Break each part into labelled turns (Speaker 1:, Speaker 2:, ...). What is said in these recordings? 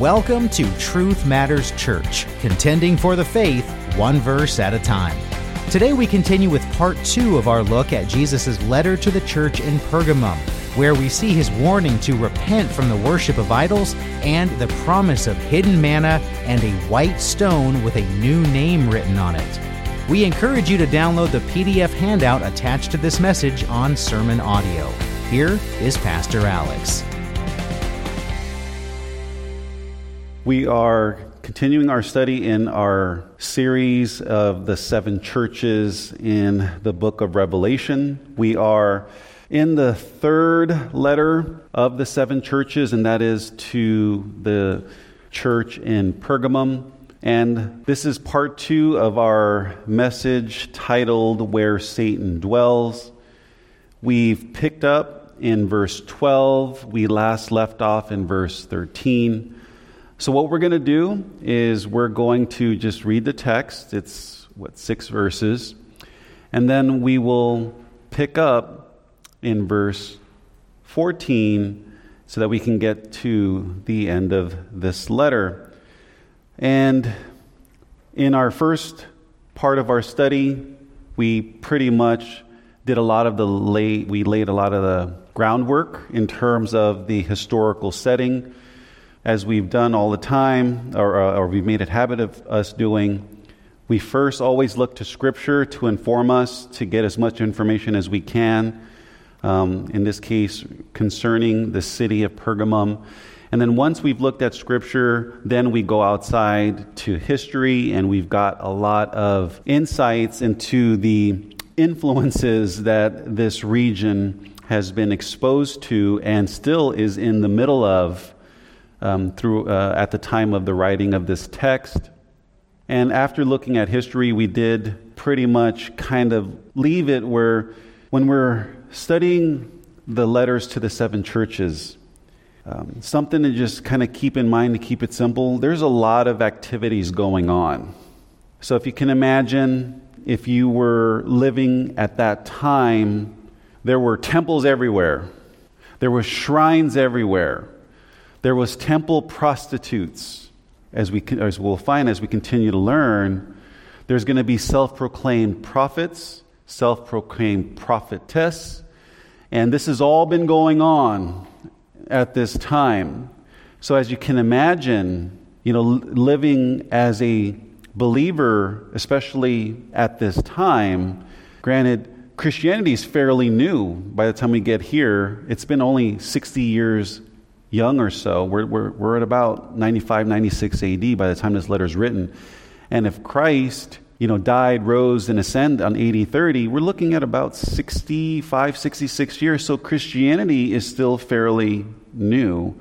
Speaker 1: Welcome to Truth Matters Church, contending for the faith, one verse at a time. Today we continue with part two of our look at Jesus' letter to the church in Pergamum, where we see his warning to repent from the worship of idols and the promise of hidden manna and a white stone with a new name written on it. We encourage you to download the PDF handout attached to this message on Sermon Audio. Here is Pastor Alex.
Speaker 2: We are continuing our study in our series of the seven churches in the book of Revelation. We are in the third letter of the seven churches, and that is to the church in Pergamum. And this is part two of our message titled Where Satan Dwells. We've picked up in verse 12. We last left off in verse 13. So, what we're going to do is we're going to just read the text. It's, what, six verses. And then we will pick up in verse 14 so that we can get to the end of this letter. And in our first part of our study, we pretty much did a lot of the lay, we laid a lot of the groundwork in terms of the historical setting as we've done all the time, or, uh, or we've made it habit of us doing, we first always look to Scripture to inform us, to get as much information as we can. Um, in this case, concerning the city of Pergamum. And then once we've looked at Scripture, then we go outside to history, and we've got a lot of insights into the influences that this region has been exposed to and still is in the middle of um, through, uh, at the time of the writing of this text. And after looking at history, we did pretty much kind of leave it where when we're studying the letters to the seven churches, um, something to just kind of keep in mind to keep it simple there's a lot of activities going on. So if you can imagine, if you were living at that time, there were temples everywhere, there were shrines everywhere. There was temple prostitutes, as, we, as we'll find as we continue to learn. There's going to be self proclaimed prophets, self proclaimed prophetess, and this has all been going on at this time. So, as you can imagine, you know, living as a believer, especially at this time, granted, Christianity is fairly new by the time we get here. It's been only 60 years young or so. We're, we're, we're at about 95, 96 AD by the time this letter is written. And if Christ, you know, died, rose, and ascended on AD 30, we're looking at about 65, 66 years. So Christianity is still fairly new.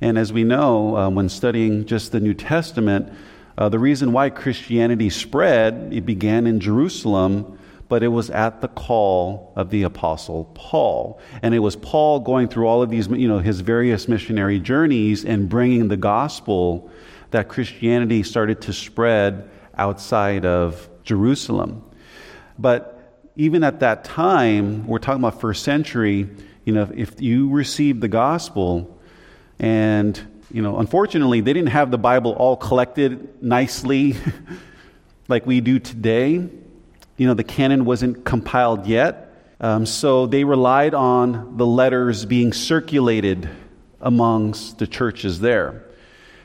Speaker 2: And as we know, uh, when studying just the New Testament, uh, the reason why Christianity spread, it began in Jerusalem but it was at the call of the apostle Paul. And it was Paul going through all of these, you know, his various missionary journeys and bringing the gospel that Christianity started to spread outside of Jerusalem. But even at that time, we're talking about first century, you know, if you received the gospel and, you know, unfortunately, they didn't have the Bible all collected nicely like we do today you know, the canon wasn't compiled yet. Um, so they relied on the letters being circulated amongst the churches there.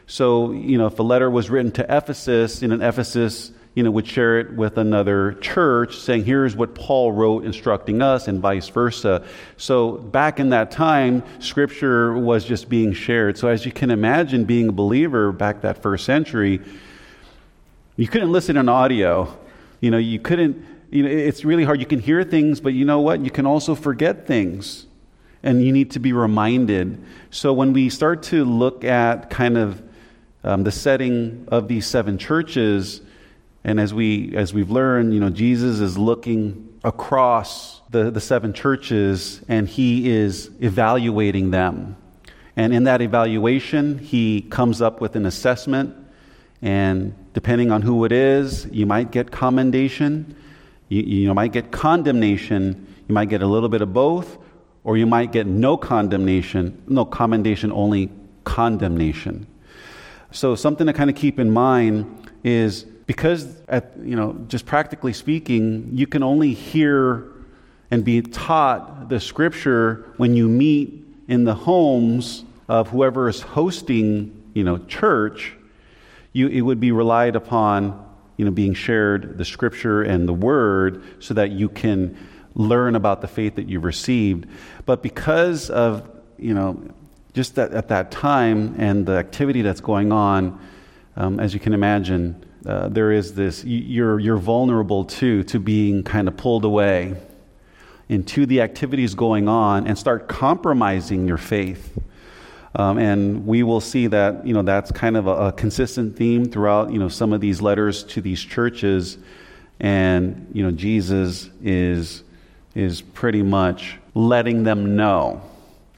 Speaker 2: So, you know, if a letter was written to Ephesus, in an Ephesus, you know, would share it with another church saying, here's what Paul wrote instructing us, and vice versa. So back in that time, scripture was just being shared. So as you can imagine, being a believer back that first century, you couldn't listen in audio you know, you couldn't, you know, it's really hard. You can hear things, but you know what? You can also forget things. And you need to be reminded. So when we start to look at kind of um, the setting of these seven churches, and as we as we've learned, you know, Jesus is looking across the, the seven churches and he is evaluating them. And in that evaluation, he comes up with an assessment and depending on who it is, you might get commendation, you, you might get condemnation, you might get a little bit of both, or you might get no condemnation, no commendation, only condemnation. So, something to kind of keep in mind is because, at, you know, just practically speaking, you can only hear and be taught the scripture when you meet in the homes of whoever is hosting, you know, church. You, it would be relied upon, you know, being shared the scripture and the word so that you can learn about the faith that you've received. But because of, you know, just that, at that time and the activity that's going on, um, as you can imagine, uh, there is this, you're, you're vulnerable too to being kind of pulled away into the activities going on and start compromising your faith. Um, and we will see that, you know, that's kind of a, a consistent theme throughout, you know, some of these letters to these churches. And, you know, Jesus is, is pretty much letting them know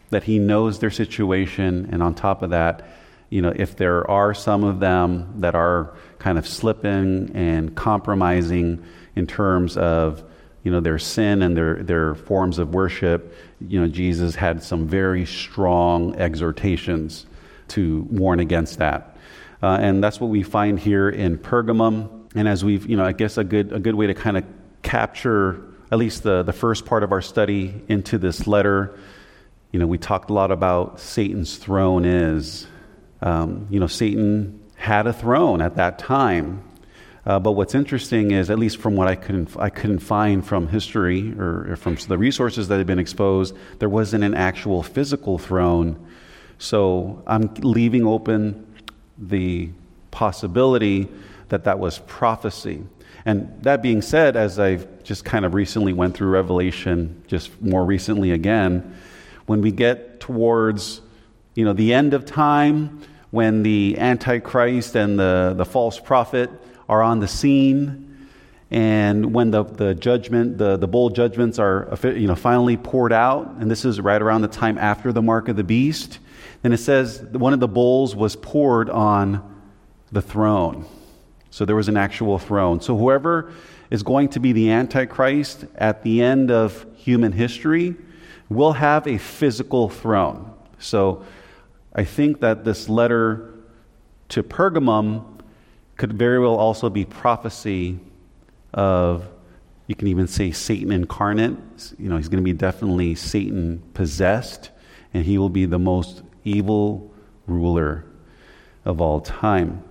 Speaker 2: that he knows their situation. And on top of that, you know, if there are some of them that are kind of slipping and compromising in terms of, you know, their sin and their, their forms of worship, you know, Jesus had some very strong exhortations to warn against that. Uh, and that's what we find here in Pergamum. And as we've, you know, I guess a good, a good way to kind of capture at least the, the first part of our study into this letter you know, we talked a lot about Satan's throne is. Um, you know, Satan had a throne at that time. Uh, but what's interesting is, at least from what I couldn't, I couldn't find from history or, or from the resources that had been exposed, there wasn't an actual physical throne. So I'm leaving open the possibility that that was prophecy. And that being said, as I've just kind of recently went through Revelation, just more recently again, when we get towards you know, the end of time, when the Antichrist and the, the false prophet are on the scene, and when the, the judgment, the, the bowl judgments are you know, finally poured out, and this is right around the time after the mark of the beast, then it says one of the bowls was poured on the throne. So there was an actual throne. So whoever is going to be the Antichrist at the end of human history, will have a physical throne. So I think that this letter to Pergamum could very well also be prophecy of, you can even say Satan incarnate. You know, he's going to be definitely Satan possessed, and he will be the most evil ruler of all time.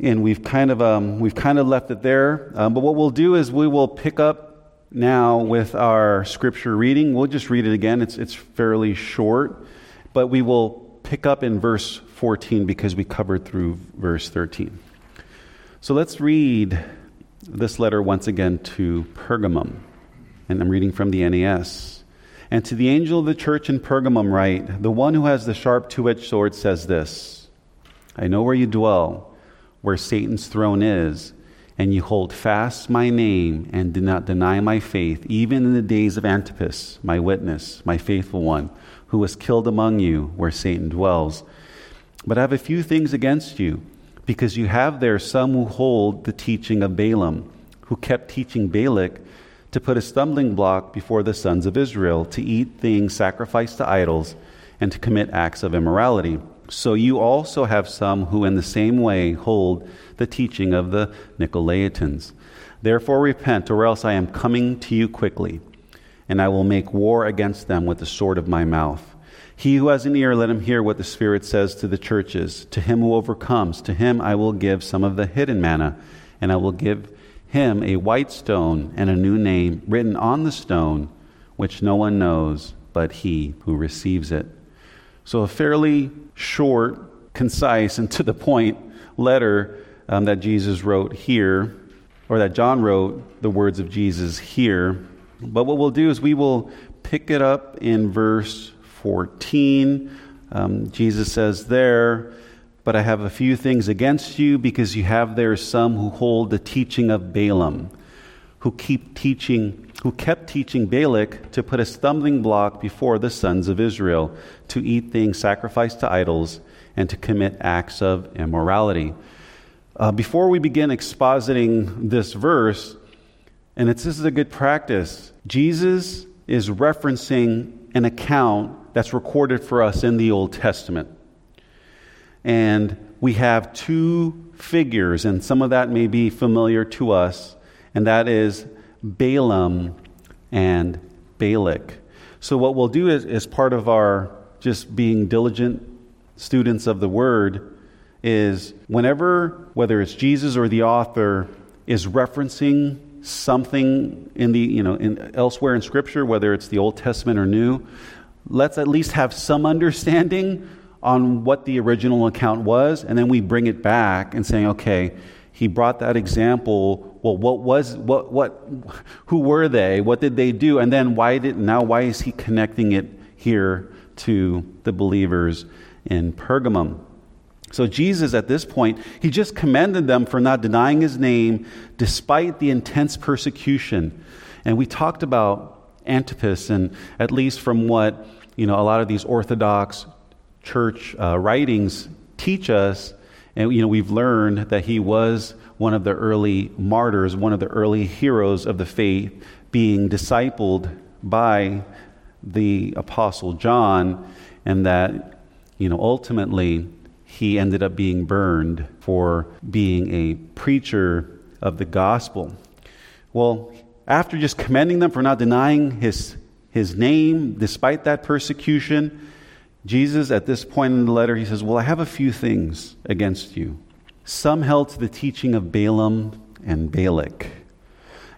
Speaker 2: And we've kind of, um, we've kind of left it there. Um, but what we'll do is we will pick up now with our scripture reading. We'll just read it again, it's, it's fairly short, but we will pick up in verse 14 because we covered through verse 13. So let's read this letter once again to Pergamum. And I'm reading from the NAS. And to the angel of the church in Pergamum, write The one who has the sharp two edged sword says this I know where you dwell, where Satan's throne is and you hold fast my name and do not deny my faith, even in the days of Antipas, my witness, my faithful one, who was killed among you where Satan dwells. But I have a few things against you, because you have there some who hold the teaching of Balaam, who kept teaching Balak to put a stumbling block before the sons of Israel, to eat things sacrificed to idols, and to commit acts of immorality. So you also have some who, in the same way, hold the teaching of the Nicolaitans. Therefore, repent, or else I am coming to you quickly, and I will make war against them with the sword of my mouth. He who has an ear, let him hear what the Spirit says to the churches. To him who overcomes, to him I will give some of the hidden manna, and I will give him a white stone and a new name written on the stone, which no one knows but he who receives it. So, a fairly short, concise, and to the point letter um, that Jesus wrote here, or that John wrote the words of Jesus here. But what we'll do is we will pick it up in verse 14. Um, Jesus says there, But I have a few things against you because you have there some who hold the teaching of Balaam, who keep teaching, who kept teaching Balak to put a stumbling block before the sons of Israel, to eat things sacrificed to idols, and to commit acts of immorality. Uh, before we begin expositing this verse, and this is a good practice, Jesus is referencing an account that's recorded for us in the Old Testament. And we have two figures, and some of that may be familiar to us, and that is Balaam and Balak. So, what we'll do is, as part of our just being diligent students of the Word, is whenever, whether it's Jesus or the author, is referencing something in the, you know, in, elsewhere in Scripture, whether it's the Old Testament or New, let's at least have some understanding on what the original account was, and then we bring it back and saying, okay, he brought that example. Well, what was what what who were they? What did they do? And then why did now why is he connecting it here to the believers in Pergamum? So Jesus at this point, he just commended them for not denying his name despite the intense persecution. And we talked about Antipas and at least from what, you know, a lot of these orthodox church uh, writings teach us, and you know, we've learned that he was one of the early martyrs, one of the early heroes of the faith, being discipled by the apostle John, and that you know ultimately he ended up being burned for being a preacher of the gospel. Well, after just commending them for not denying his his name despite that persecution, Jesus, at this point in the letter, he says, Well, I have a few things against you. Some held to the teaching of Balaam and Balak.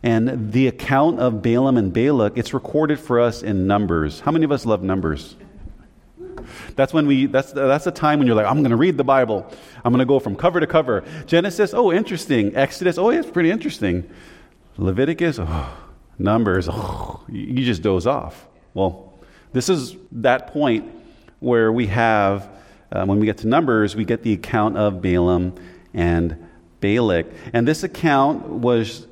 Speaker 2: And the account of Balaam and Balak, it's recorded for us in Numbers. How many of us love Numbers? That's when we, that's, that's the time when you're like, I'm going to read the Bible. I'm going to go from cover to cover. Genesis, oh, interesting. Exodus, oh, yeah, it's pretty interesting. Leviticus, oh, Numbers, oh, you just doze off. Well, this is that point where we have, uh, when we get to Numbers, we get the account of Balaam and Balak. And this account was,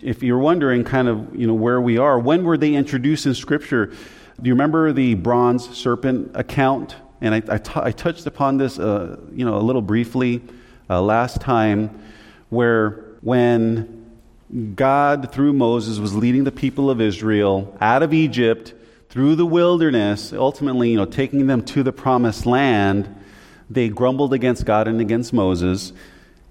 Speaker 2: if you're wondering kind of, you know, where we are, when were they introduced in Scripture? Do you remember the bronze serpent account? And I, I, t- I touched upon this, uh, you know, a little briefly uh, last time, where when God, through Moses, was leading the people of Israel out of Egypt, through the wilderness, ultimately, you know, taking them to the promised land, they grumbled against God and against Moses,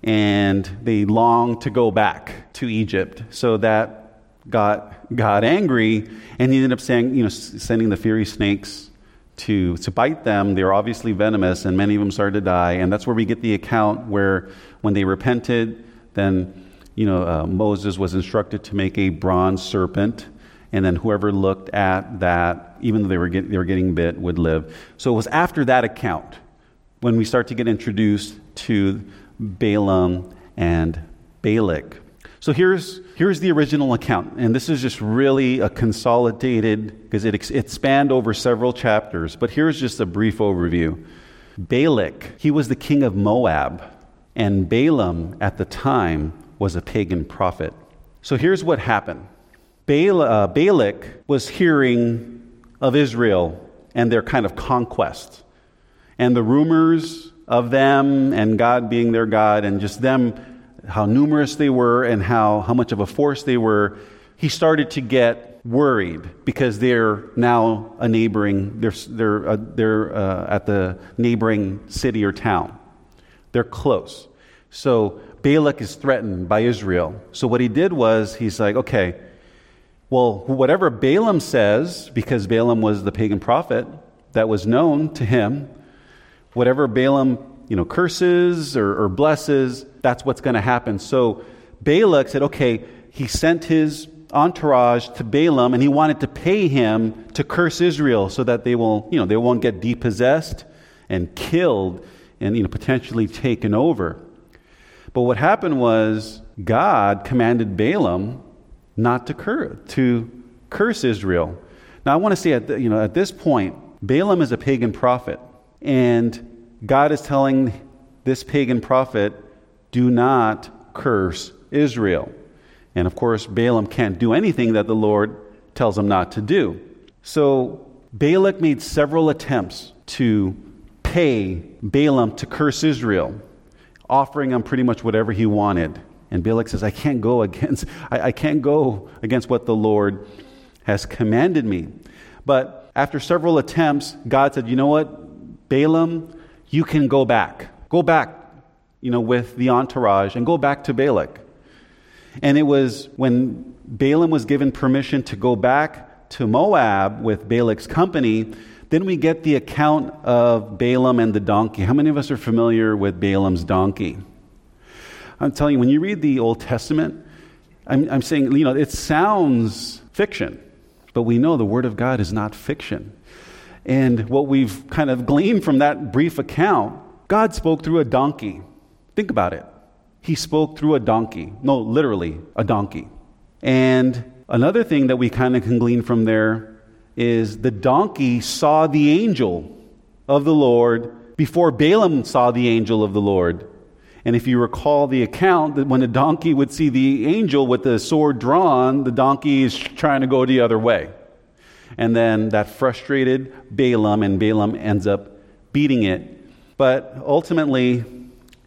Speaker 2: and they longed to go back to Egypt. So that got God angry, and he ended up saying, you know, sending the fiery snakes to, to bite them. They were obviously venomous, and many of them started to die. And that's where we get the account where when they repented, then you know, uh, Moses was instructed to make a bronze serpent and then whoever looked at that, even though they were, get, they were getting bit, would live. So it was after that account when we start to get introduced to Balaam and Balak. So here's, here's the original account, and this is just really a consolidated, because it, it spanned over several chapters, but here's just a brief overview. Balak, he was the king of Moab, and Balaam at the time was a pagan prophet. So here's what happened uh, Balak was hearing of Israel and their kind of conquest and the rumors of them and God being their God and just them, how numerous they were and how, how much of a force they were. He started to get worried because they're now a neighboring, they're, they're, uh, they're uh, at the neighboring city or town. They're close. So Balak is threatened by Israel. So what he did was he's like, okay, well, whatever Balaam says, because Balaam was the pagan prophet that was known to him, whatever Balaam you know, curses or, or blesses, that's what's going to happen. So Balak said, okay, he sent his entourage to Balaam and he wanted to pay him to curse Israel so that they will, you know, they won't get depossessed and killed and you know, potentially taken over. But what happened was God commanded Balaam not to, cur- to curse Israel. Now, I want to say at, the, you know, at this point, Balaam is a pagan prophet, and God is telling this pagan prophet, do not curse Israel. And of course, Balaam can't do anything that the Lord tells him not to do. So, Balak made several attempts to pay Balaam to curse Israel, offering him pretty much whatever he wanted. And Balak says, I can't go against, I, I can't go against what the Lord has commanded me. But after several attempts, God said, You know what, Balaam, you can go back. Go back, you know, with the entourage and go back to Balak. And it was when Balaam was given permission to go back to Moab with Balak's company, then we get the account of Balaam and the donkey. How many of us are familiar with Balaam's donkey? I'm telling you, when you read the Old Testament, I'm, I'm saying, you know, it sounds fiction, but we know the Word of God is not fiction. And what we've kind of gleaned from that brief account, God spoke through a donkey. Think about it. He spoke through a donkey. No, literally, a donkey. And another thing that we kind of can glean from there is the donkey saw the angel of the Lord before Balaam saw the angel of the Lord. And if you recall the account, that when a donkey would see the angel with the sword drawn, the donkey is trying to go the other way. And then that frustrated Balaam, and Balaam ends up beating it. But ultimately,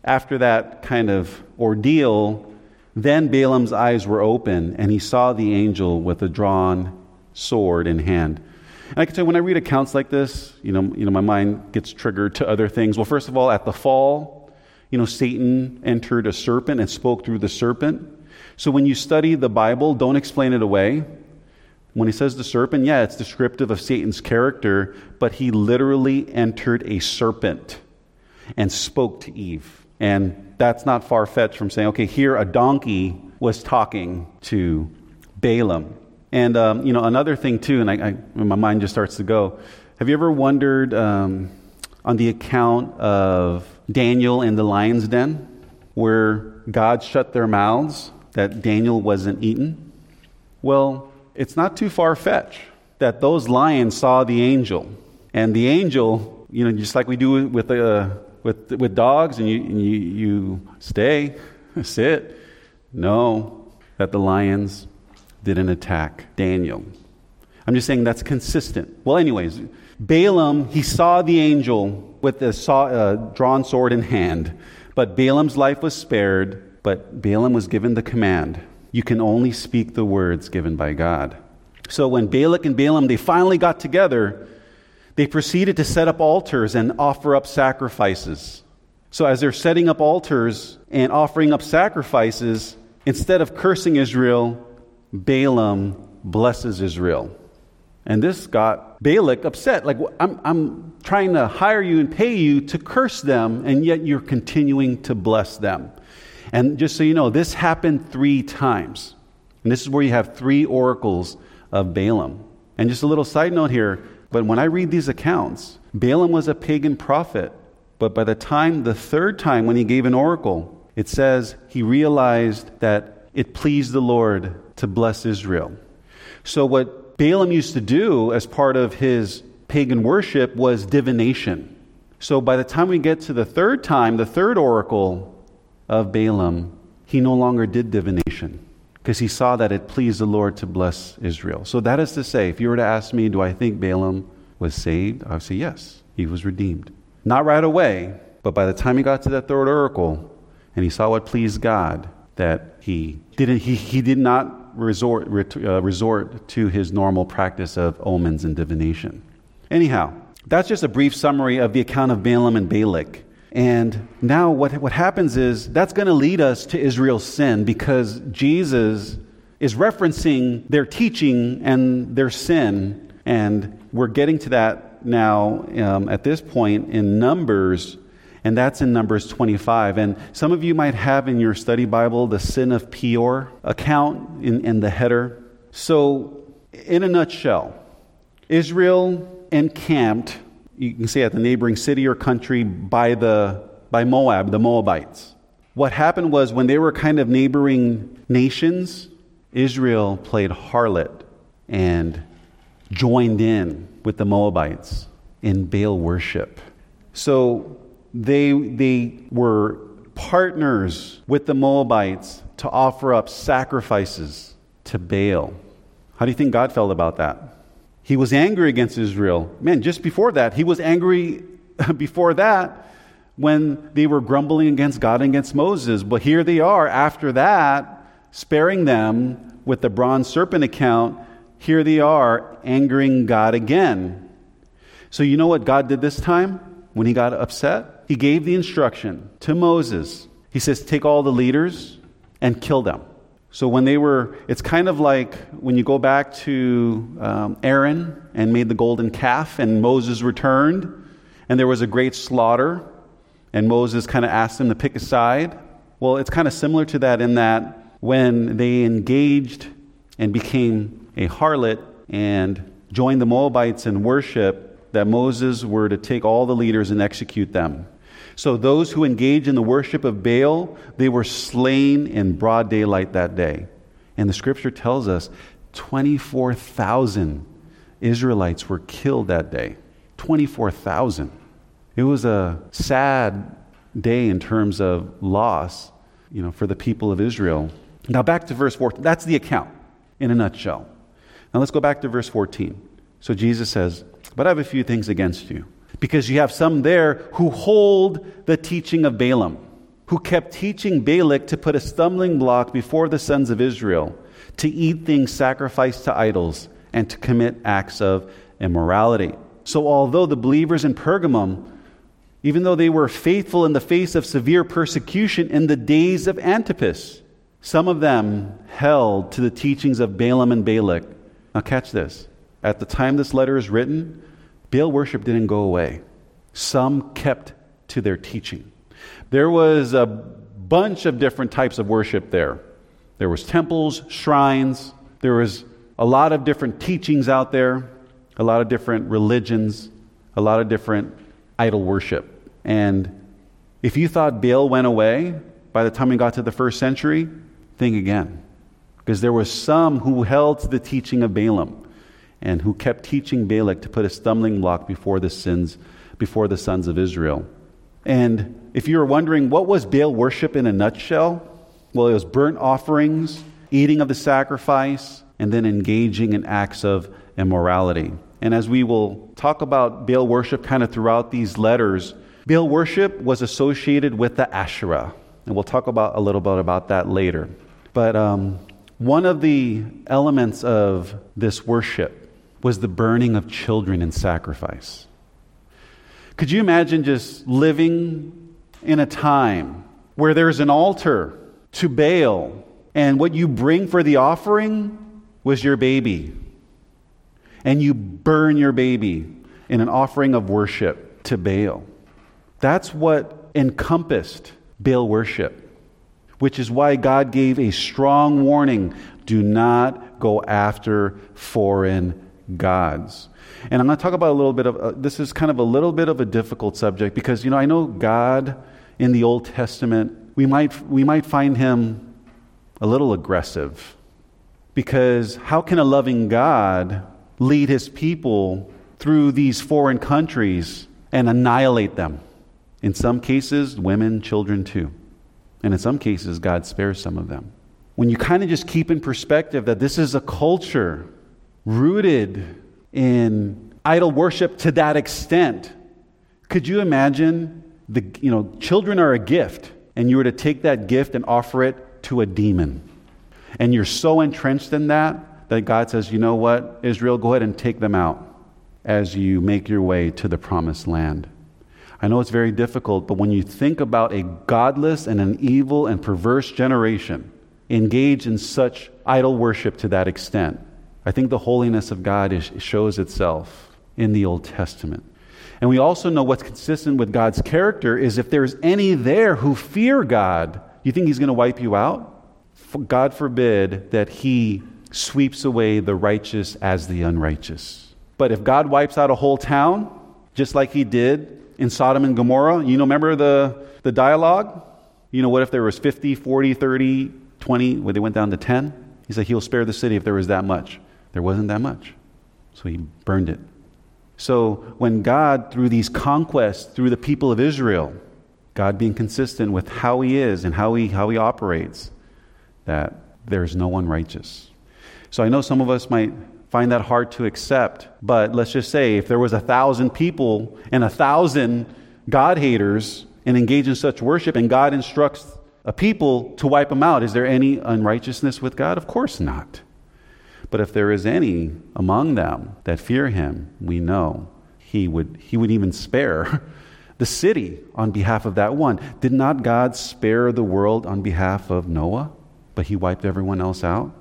Speaker 2: after that kind of ordeal, then Balaam's eyes were open, and he saw the angel with a drawn sword in hand. And I can tell you, when I read accounts like this, you know, you know, my mind gets triggered to other things. Well, first of all, at the fall, you know, Satan entered a serpent and spoke through the serpent. So when you study the Bible, don't explain it away. When he says the serpent, yeah, it's descriptive of Satan's character, but he literally entered a serpent and spoke to Eve. And that's not far fetched from saying, okay, here a donkey was talking to Balaam. And, um, you know, another thing, too, and I, I, my mind just starts to go. Have you ever wondered um, on the account of Daniel in the lion's den, where God shut their mouths, that Daniel wasn't eaten? Well, it's not too far fetched that those lions saw the angel. And the angel, you know, just like we do with, uh, with, with dogs, and, you, and you, you stay, sit. No, that the lions didn't attack Daniel. I'm just saying that's consistent. Well, anyways, Balaam, he saw the angel with the saw, uh, drawn sword in hand, but Balaam's life was spared, but Balaam was given the command you can only speak the words given by God. So when Balak and Balaam they finally got together, they proceeded to set up altars and offer up sacrifices. So as they're setting up altars and offering up sacrifices, instead of cursing Israel, Balaam blesses Israel. And this got Balak upset. Like, I'm, I'm trying to hire you and pay you to curse them, and yet you're continuing to bless them. And just so you know, this happened three times. And this is where you have three oracles of Balaam. And just a little side note here, but when I read these accounts, Balaam was a pagan prophet. But by the time, the third time when he gave an oracle, it says he realized that it pleased the Lord to bless Israel. So, what Balaam used to do as part of his pagan worship was divination. So, by the time we get to the third time, the third oracle of Balaam, he no longer did divination because he saw that it pleased the Lord to bless Israel. So, that is to say, if you were to ask me, do I think Balaam was saved? I would say yes, he was redeemed. Not right away, but by the time he got to that third oracle and he saw what pleased God, that he didn't he, he did not resort, uh, resort to his normal practice of omens and divination. Anyhow, that's just a brief summary of the account of Balaam and Balak. And now what, what happens is that's going to lead us to Israel's sin because Jesus is referencing their teaching and their sin. And we're getting to that now um, at this point in Numbers and that's in Numbers 25. And some of you might have in your study Bible the sin of Peor account in, in the header. So, in a nutshell, Israel encamped, you can see at the neighboring city or country, by, the, by Moab, the Moabites. What happened was when they were kind of neighboring nations, Israel played harlot and joined in with the Moabites in Baal worship. So they, they were partners with the Moabites to offer up sacrifices to Baal. How do you think God felt about that? He was angry against Israel. Man, just before that, he was angry before that when they were grumbling against God and against Moses. But here they are after that, sparing them with the bronze serpent account. Here they are angering God again. So, you know what God did this time when he got upset? he gave the instruction to Moses. He says, Take all the leaders and kill them. So when they were, it's kind of like when you go back to um, Aaron and made the golden calf, and Moses returned, and there was a great slaughter, and Moses kind of asked them to pick a side. Well, it's kind of similar to that in that when they engaged and became a harlot and joined the Moabites in worship, that Moses were to take all the leaders and execute them. So those who engage in the worship of Baal, they were slain in broad daylight that day. And the scripture tells us 24,000 Israelites were killed that day. 24,000. It was a sad day in terms of loss, you know, for the people of Israel. Now back to verse 14. That's the account in a nutshell. Now let's go back to verse 14. So Jesus says, "But I have a few things against you." Because you have some there who hold the teaching of Balaam, who kept teaching Balak to put a stumbling block before the sons of Israel, to eat things sacrificed to idols, and to commit acts of immorality. So, although the believers in Pergamum, even though they were faithful in the face of severe persecution in the days of Antipas, some of them held to the teachings of Balaam and Balak. Now, catch this. At the time this letter is written, Baal worship didn't go away. Some kept to their teaching. There was a bunch of different types of worship there. There was temples, shrines, there was a lot of different teachings out there, a lot of different religions, a lot of different idol worship. And if you thought Baal went away by the time we got to the first century, think again. Because there was some who held to the teaching of Balaam and who kept teaching Balak to put a stumbling block before the sins, before the sons of Israel. And if you're wondering, what was Baal worship in a nutshell? Well, it was burnt offerings, eating of the sacrifice, and then engaging in acts of immorality. And as we will talk about Baal worship kind of throughout these letters, Baal worship was associated with the Asherah. And we'll talk about a little bit about that later. But um, one of the elements of this worship was the burning of children in sacrifice. Could you imagine just living in a time where there's an altar to Baal, and what you bring for the offering was your baby? And you burn your baby in an offering of worship to Baal. That's what encompassed Baal worship, which is why God gave a strong warning do not go after foreign gods. And I'm going to talk about a little bit of uh, this is kind of a little bit of a difficult subject because you know I know God in the Old Testament we might we might find him a little aggressive because how can a loving God lead his people through these foreign countries and annihilate them? In some cases, women, children too. And in some cases, God spares some of them. When you kind of just keep in perspective that this is a culture rooted in idol worship to that extent. Could you imagine the you know children are a gift and you were to take that gift and offer it to a demon. And you're so entrenched in that that God says, "You know what? Israel, go ahead and take them out as you make your way to the promised land." I know it's very difficult, but when you think about a godless and an evil and perverse generation engaged in such idol worship to that extent, I think the holiness of God is, shows itself in the Old Testament. And we also know what's consistent with God's character is if there's any there who fear God, you think He's going to wipe you out? God forbid that He sweeps away the righteous as the unrighteous. But if God wipes out a whole town, just like He did in Sodom and Gomorrah, you know, remember the, the dialogue? You know, what if there was 50, 40, 30, 20, where they went down to 10? He said, He'll spare the city if there was that much. There wasn't that much. So he burned it. So when God, through these conquests, through the people of Israel, God being consistent with how he is and how he, how he operates, that there's no one righteous. So I know some of us might find that hard to accept, but let's just say if there was a thousand people and a thousand God haters and engage in such worship, and God instructs a people to wipe them out, is there any unrighteousness with God? Of course not. But if there is any among them that fear him, we know he would, he would even spare the city on behalf of that one. Did not God spare the world on behalf of Noah, but he wiped everyone else out?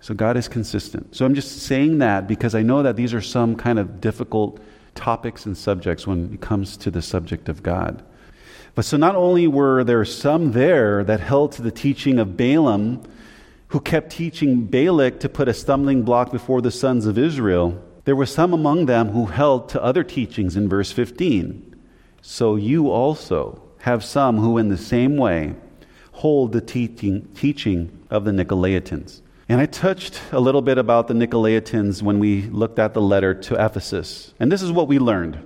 Speaker 2: So God is consistent. So I'm just saying that because I know that these are some kind of difficult topics and subjects when it comes to the subject of God. But so not only were there some there that held to the teaching of Balaam, who kept teaching Balak to put a stumbling block before the sons of Israel, there were some among them who held to other teachings in verse 15. So you also have some who, in the same way, hold the teaching, teaching of the Nicolaitans. And I touched a little bit about the Nicolaitans when we looked at the letter to Ephesus. And this is what we learned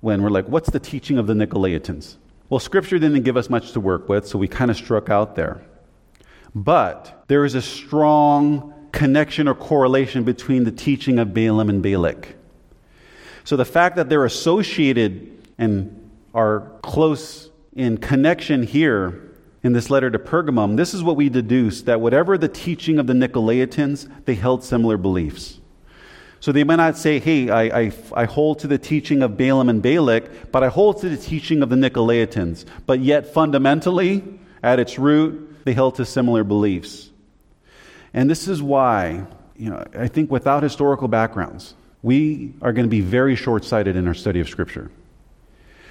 Speaker 2: when we're like, what's the teaching of the Nicolaitans? Well, Scripture didn't give us much to work with, so we kind of struck out there. But there is a strong connection or correlation between the teaching of Balaam and Balak. So the fact that they're associated and are close in connection here in this letter to Pergamum, this is what we deduce that whatever the teaching of the Nicolaitans, they held similar beliefs. So they might not say, hey, I, I, I, hold to the teaching of Balaam and Balak, but I hold to the teaching of the Nicolaitans. But yet, fundamentally, at its root, they held to similar beliefs. And this is why, you know, I think without historical backgrounds, we are going to be very short sighted in our study of Scripture.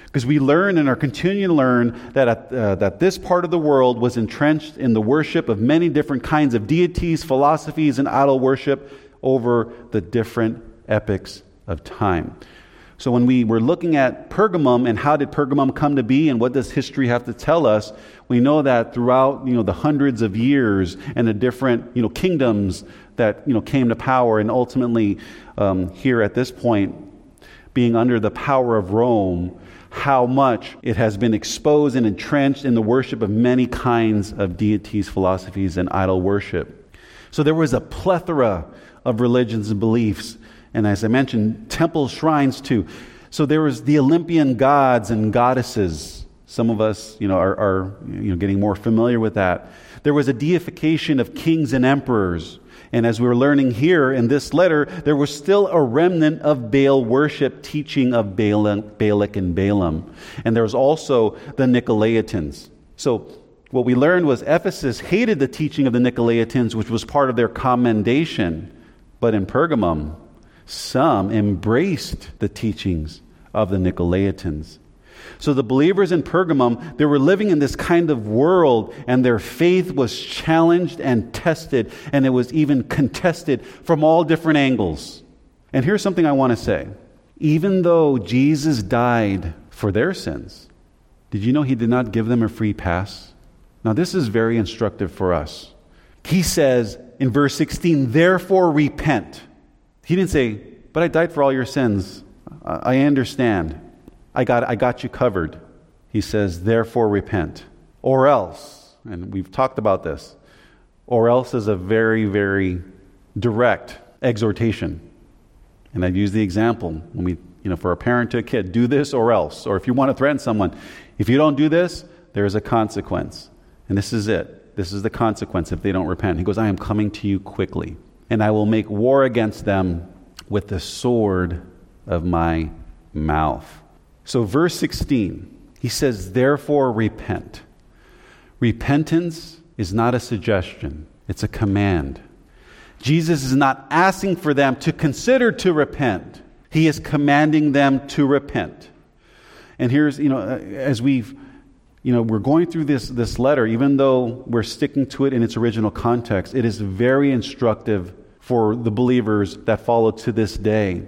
Speaker 2: Because we learn and are continuing to learn that, at, uh, that this part of the world was entrenched in the worship of many different kinds of deities, philosophies, and idol worship over the different epochs of time. So when we were looking at Pergamum and how did Pergamum come to be and what does history have to tell us, we know that throughout you know the hundreds of years and the different you know kingdoms that you know came to power and ultimately um, here at this point being under the power of Rome, how much it has been exposed and entrenched in the worship of many kinds of deities, philosophies, and idol worship. So there was a plethora of religions and beliefs. And as I mentioned, temple shrines too. So there was the Olympian gods and goddesses. Some of us, you know, are, are you know, getting more familiar with that. There was a deification of kings and emperors. And as we were learning here in this letter, there was still a remnant of Baal worship teaching of Balak and Balaam. And there was also the Nicolaitans. So what we learned was Ephesus hated the teaching of the Nicolaitans, which was part of their commendation. But in Pergamum, some embraced the teachings of the Nicolaitans. So the believers in Pergamum, they were living in this kind of world, and their faith was challenged and tested, and it was even contested from all different angles. And here's something I want to say. Even though Jesus died for their sins, did you know he did not give them a free pass? Now, this is very instructive for us. He says in verse 16, therefore repent. He didn't say, but I died for all your sins. I understand. I got, I got you covered. He says, therefore repent. Or else, and we've talked about this, or else is a very, very direct exhortation. And I've used the example when we, you know, for a parent to a kid, do this or else. Or if you want to threaten someone, if you don't do this, there is a consequence. And this is it. This is the consequence if they don't repent. He goes, I am coming to you quickly, and I will make war against them with the sword of my mouth. So, verse 16, he says, Therefore repent. Repentance is not a suggestion, it's a command. Jesus is not asking for them to consider to repent, he is commanding them to repent. And here's, you know, uh, as we've, you know, we're going through this, this letter, even though we're sticking to it in its original context, it is very instructive for the believers that follow to this day.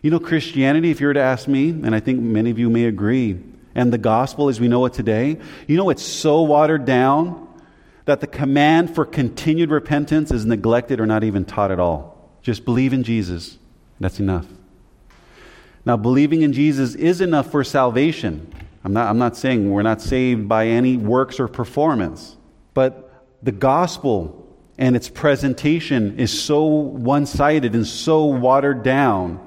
Speaker 2: You know, Christianity, if you were to ask me, and I think many of you may agree, and the gospel as we know it today, you know, it's so watered down that the command for continued repentance is neglected or not even taught at all. Just believe in Jesus. That's enough. Now, believing in Jesus is enough for salvation. I'm not, I'm not saying we're not saved by any works or performance, but the gospel and its presentation is so one sided and so watered down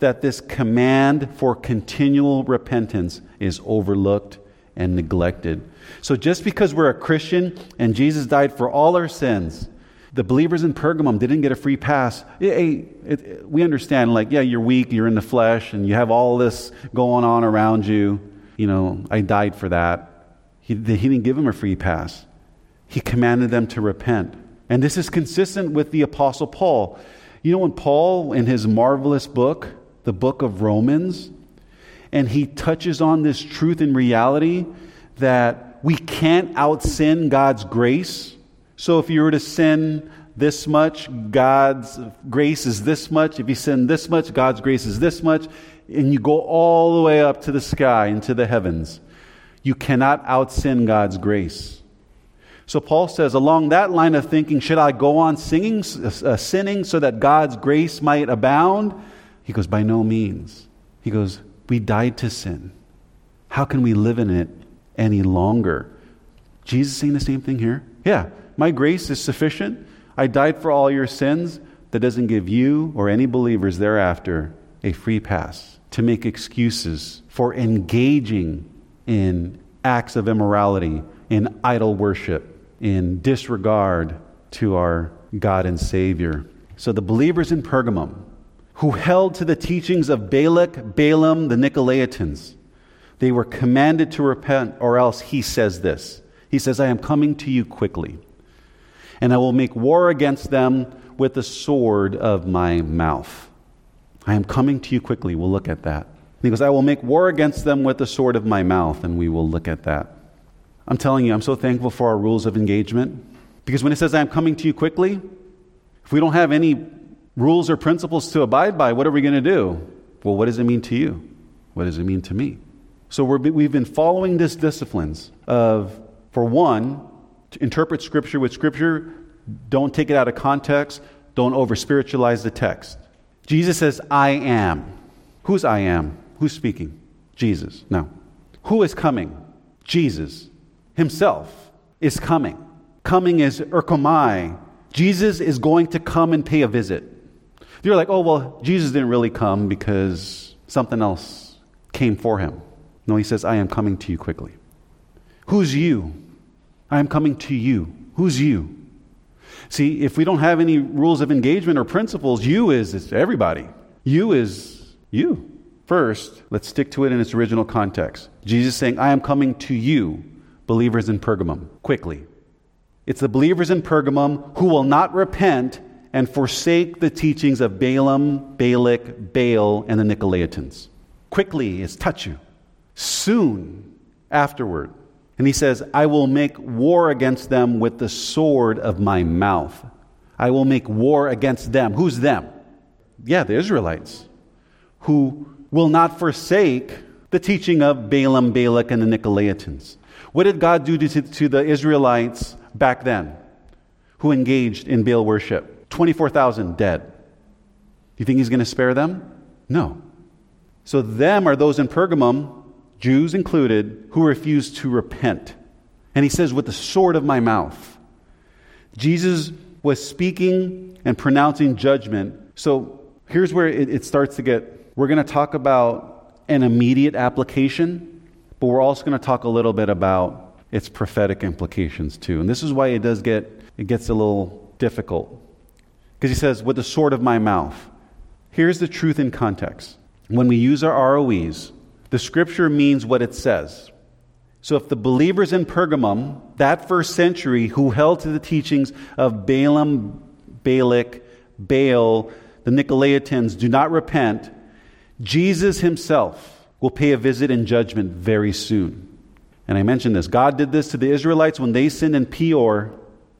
Speaker 2: that this command for continual repentance is overlooked and neglected. So just because we're a Christian and Jesus died for all our sins, the believers in Pergamum didn't get a free pass. It, it, it, we understand, like, yeah, you're weak, you're in the flesh, and you have all this going on around you. you know, I died for that. He, he didn't give them a free pass. He commanded them to repent. And this is consistent with the Apostle Paul. You know, when Paul, in his marvelous book, the book of Romans, and he touches on this truth and reality that we can't out sin God's grace. So if you were to sin this much, God's grace is this much. If you sin this much, God's grace is this much. And you go all the way up to the sky, into the heavens. You cannot out sin God's grace. So Paul says, along that line of thinking, should I go on singing, uh, sinning so that God's grace might abound? He goes, by no means. He goes, we died to sin. How can we live in it any longer? Jesus saying the same thing here? Yeah, my grace is sufficient. I died for all your sins. That doesn't give you or any believers thereafter a free pass to make excuses for engaging in acts of immorality, in idol worship, in disregard to our God and Savior. So the believers in Pergamum, who held to the teachings of Balak, Balaam, the Nicolaitans, they were commanded to repent, or else he says this. He says, I am coming to you quickly, and I will make war against them with the sword of my mouth. I am coming to you quickly. We'll look at that. He goes, I will make war against them with the sword of my mouth, and we will look at that. I'm telling you, I'm so thankful for our rules of engagement. Because when it says, I am coming to you quickly, if we don't have any rules or principles to abide by, what are we going to do? Well, what does it mean to you? What does it mean to me? So we have been following these disciplines of, for one, to interpret Scripture with Scripture, don't take it out of context, don't over spiritualize the text. Jesus says, I am. Who's I am? Who's speaking? Jesus. No. Who is coming? Jesus himself is coming. Coming is erchomai. Jesus is going to come and pay a visit. You're like, oh, well, Jesus didn't really come because something else came for him. No, he says, I am coming to you quickly. Who's you? I am coming to you. Who's you? See, if we don't have any rules of engagement or principles, you is everybody. You is you. First, let's stick to it in its original context. Jesus saying, I am coming to you, believers in Pergamum, quickly. It's the believers in Pergamum who will not repent and forsake the teachings of Balaam, Balak, Baal, and the Nicolaitans. Quickly is tachu. Soon afterward. And he says, I will make war against them with the sword of my mouth. I will make war against them. Who's them? Yeah, the Israelites, who will not forsake the teaching of Balaam, Balak, and the Nicolaitans. What did God do to, to the Israelites back then who engaged in Baal worship? 24,000 dead. Do you think he's going to spare them? No. So, them are those in Pergamum, Jews included, who refuse to repent. And he says, with the sword of my mouth. Jesus was speaking and pronouncing judgment. So, here's where it, it starts to get, we're going to talk about an immediate application but we're also going to talk a little bit about its prophetic implications too. And this is why it does get it gets a little difficult. Because he says, with the sword of my mouth. Here's the truth in context. When we use our ROEs, the scripture means what it says. So if the believers in Pergamum, that first century, who held to the teachings of Balaam, Balak, Baal, the Nicolaitans, do not repent, Jesus himself will pay a visit in judgment very soon. And I mentioned this. God did this to the Israelites when they sinned in Peor.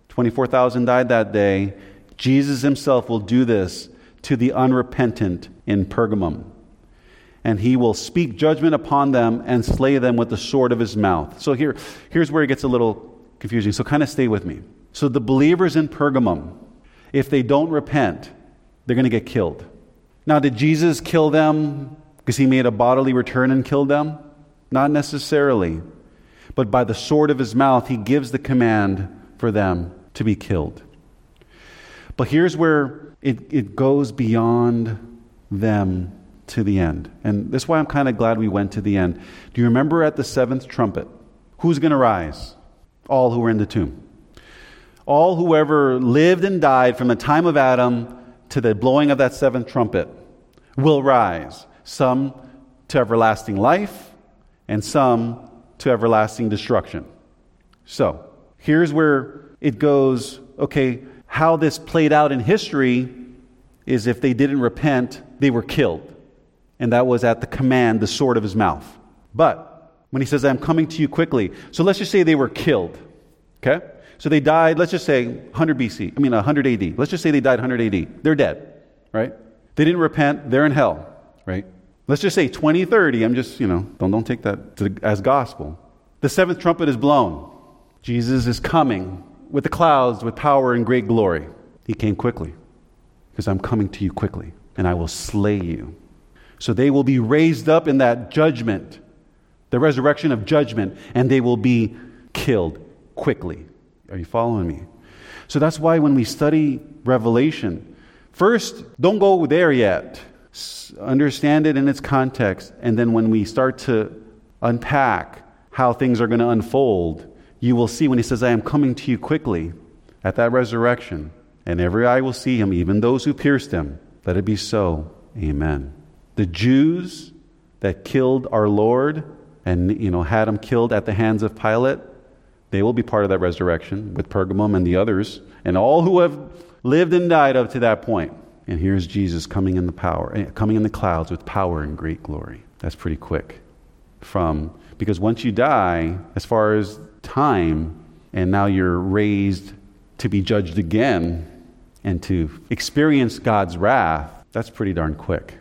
Speaker 2: 24,000 died that day. Jesus himself will do this to the unrepentant in Pergamum. And he will speak judgment upon them and slay them with the sword of his mouth. So here, here's where it gets a little confusing. So kind of stay with me. So the believers in Pergamum, if they don't repent, they're going to get killed. Now, did Jesus kill them because he made a bodily return and killed them? Not necessarily. But by the sword of his mouth, he gives the command for them to be killed. But here's where it, it goes beyond them to the end. And this is why I'm kind of glad we went to the end. Do you remember at the seventh trumpet? Who's going to rise? All who were in the tomb. All whoever lived and died from the time of Adam to the blowing of that seventh trumpet will rise some to everlasting life, and some to everlasting destruction. So, here's where it goes okay, how this played out in history is if they didn't repent, they were killed. And that was at the command, the sword of his mouth. But when he says, I'm coming to you quickly, so let's just say they were killed. Okay? So they died, let's just say 100 BC, I mean 100 AD. Let's just say they died 100 AD. They're dead, right? They didn't repent, they're in hell, right? Let's just say 2030. I'm just, you know, don't, don't take that to, as gospel. The seventh trumpet is blown. Jesus is coming with the clouds with power and great glory. He came quickly because I'm coming to you quickly and I will slay you. So they will be raised up in that judgment, the resurrection of judgment, and they will be killed quickly. Are you following me? So that's why when we study Revelation, first, don't go there yet understand it in its context, and then when we start to unpack how things are going to unfold, you will see when he says, I am coming to you quickly at that resurrection, and every eye will see him, even those who pierced him. Let it be so. Amen. The Jews that killed our Lord and you know had him killed at the hands of Pilate, they will be part of that resurrection with Pergamum and the others, and all who have lived and died up to that point. And here's Jesus coming in the power, eh, coming in the clouds with power and great glory. That's pretty quick. From because once you die, as far as time, and now you're raised to be judged again and to experience God's wrath, that's pretty darn quick.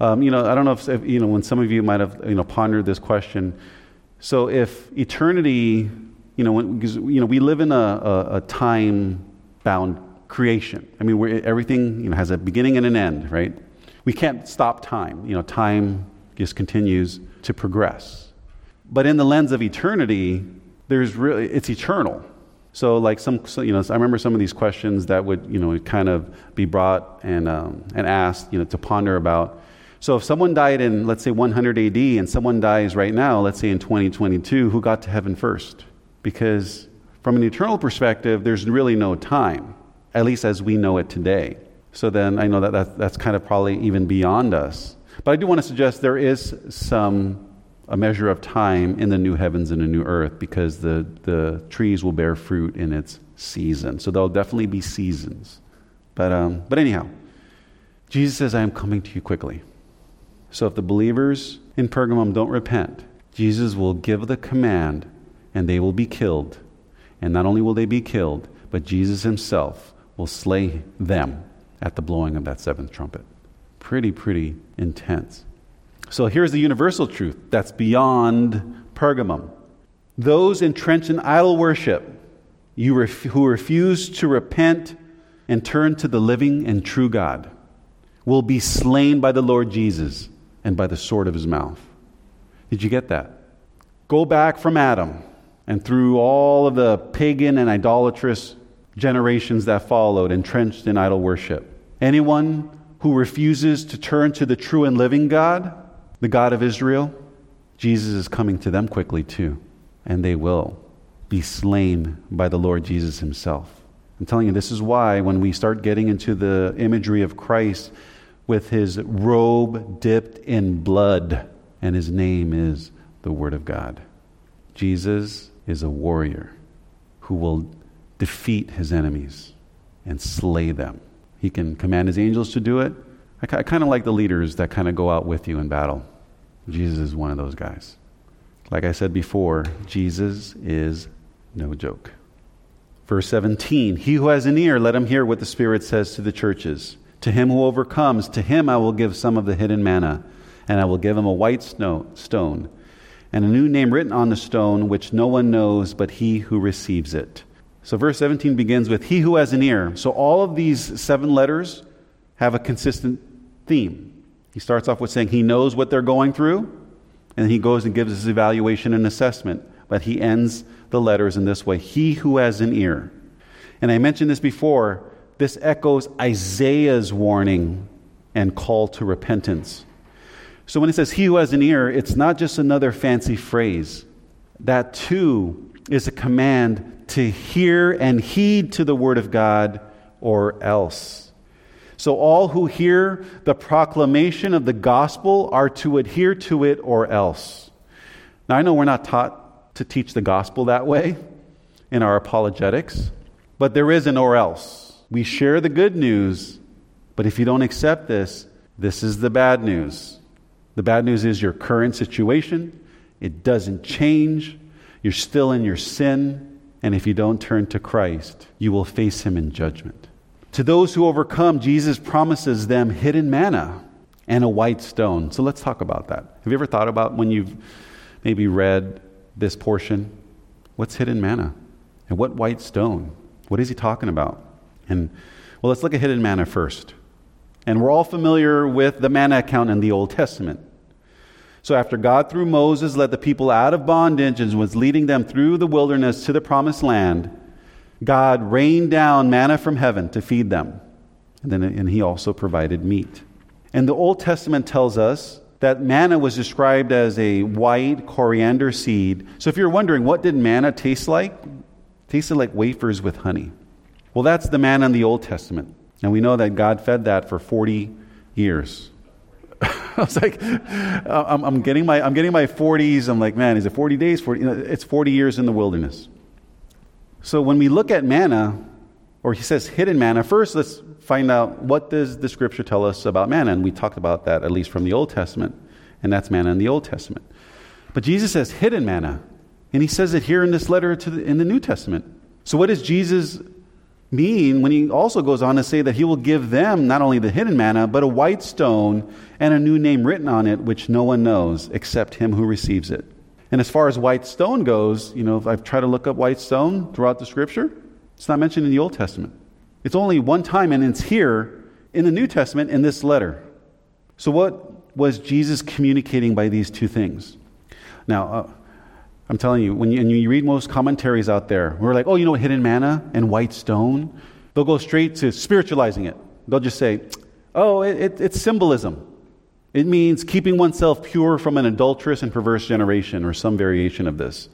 Speaker 2: Um, you know, I don't know if, if, you know when some of you might have you know pondered this question. So if eternity, you know, because you know we live in a, a, a time bound creation. I mean, everything you know, has a beginning and an end, right? We can't stop time. You know, time just continues to progress. But in the lens of eternity, there's really it's eternal. So, like some, so, you know, I remember some of these questions that would, you know, kind of be brought and um, and asked, you know, to ponder about. So, if someone died in, let's say, 100 AD, and someone dies right now, let's say in 2022, who got to heaven first? Because from an eternal perspective, there's really no time at least as we know it today. So then I know that that's, that's kind of probably even beyond us. But I do want to suggest there is some a measure of time in the new heavens and the new earth because the, the trees will bear fruit in its season. So there'll definitely be seasons. But, um, but anyhow, Jesus says, I am coming to you quickly. So if the believers in Pergamum don't repent, Jesus will give the command and they will be killed. And not only will they be killed, but Jesus himself will slay them at the blowing of that seventh trumpet. Pretty, pretty intense. So here's the universal truth that's beyond Pergamum. Those entrenched in idol worship you ref- who refuse to repent and turn to the living and true God will be slain by the Lord Jesus and by the sword of his mouth. Did you get that? Go back from Adam and through all of the pagan and idolatrous generations that followed, entrenched in idol worship. Anyone who refuses to turn to the true and living God, the God of Israel, Jesus is coming to them quickly too, and they will be slain by the Lord Jesus himself. I'm telling you, this is why when we start getting into the imagery of Christ with his robe dipped in blood, and his name is the Word of God, Jesus is a warrior who will defeat his enemies and slay them. He can command his angels to do it. I, I kind of like the leaders that kind of go out with you in battle. Jesus is one of those guys. Like I said before, Jesus is no joke. Verse 17 He who has an ear, let him hear what the Spirit says to the churches. To him who overcomes, to him I will give some of the hidden manna, and I will give him a white snow, stone, and a new name written on the stone, which no one knows but he who receives it. So, verse 17 begins with, He who has an ear. So, all of these seven letters have a consistent theme. He starts off with saying he knows what they're going through, and he goes and gives his evaluation and assessment. But he ends the letters in this way He who has an ear. And I mentioned this before. This echoes Isaiah's warning and call to repentance. So, when it says he who has an ear, it's not just another fancy phrase. That too is a command to hear and heed to the word of God or else. So, all who hear the proclamation of the gospel are to adhere to it or else. Now, I know we're not taught to teach the gospel that way in our apologetics, but there is an or else. We share the good news, but if you don't accept this, this is the bad news. The bad news is your current situation, it doesn't change, you're still in your sin, and if you don't turn to Christ, you will face him in judgment. To those who overcome, Jesus promises them hidden manna and a white stone. So let's talk about that. Have you ever thought about when you've maybe read this portion? What's hidden manna? And what white stone? What is he talking about? And well, let's look at hidden manna first. And we're all familiar with the manna account in the Old Testament. So after God, through Moses, led the people out of bondage and was leading them through the wilderness to the promised land, God rained down manna from heaven to feed them. And then and he also provided meat. And the Old Testament tells us that manna was described as a white coriander seed. So if you're wondering what did manna taste like? It tasted like wafers with honey. Well, that's the manna in the Old Testament. And we know that God fed that for 40 years. I was like, I'm, I'm, getting my, I'm getting my 40s. I'm like, man, is it 40 days? 40, you know, it's 40 years in the wilderness. So when we look at manna, or he says hidden manna, first let's find out what does the scripture tell us about manna. And we talked about that at least from the Old Testament. And that's manna in the Old Testament. But Jesus says hidden manna. And he says it here in this letter to the, in the New Testament. So what is Jesus mean when he also goes on to say that he will give them not only the hidden manna, but a white stone and a new name written on it, which no one knows except him who receives it. And as far as white stone goes, you know, I've tried to look up white stone throughout the scripture, it's not mentioned in the Old Testament. It's only one time, and it's here in the New Testament in this letter. So, what was Jesus communicating by these two things? Now, uh, I'm telling you, when you, and you read most commentaries out there, we're like, oh, you know, hidden manna and white stone. They'll go straight to spiritualizing it. They'll just say, oh, it, it, it's symbolism. It means keeping oneself pure from an adulterous and perverse generation, or some variation of this.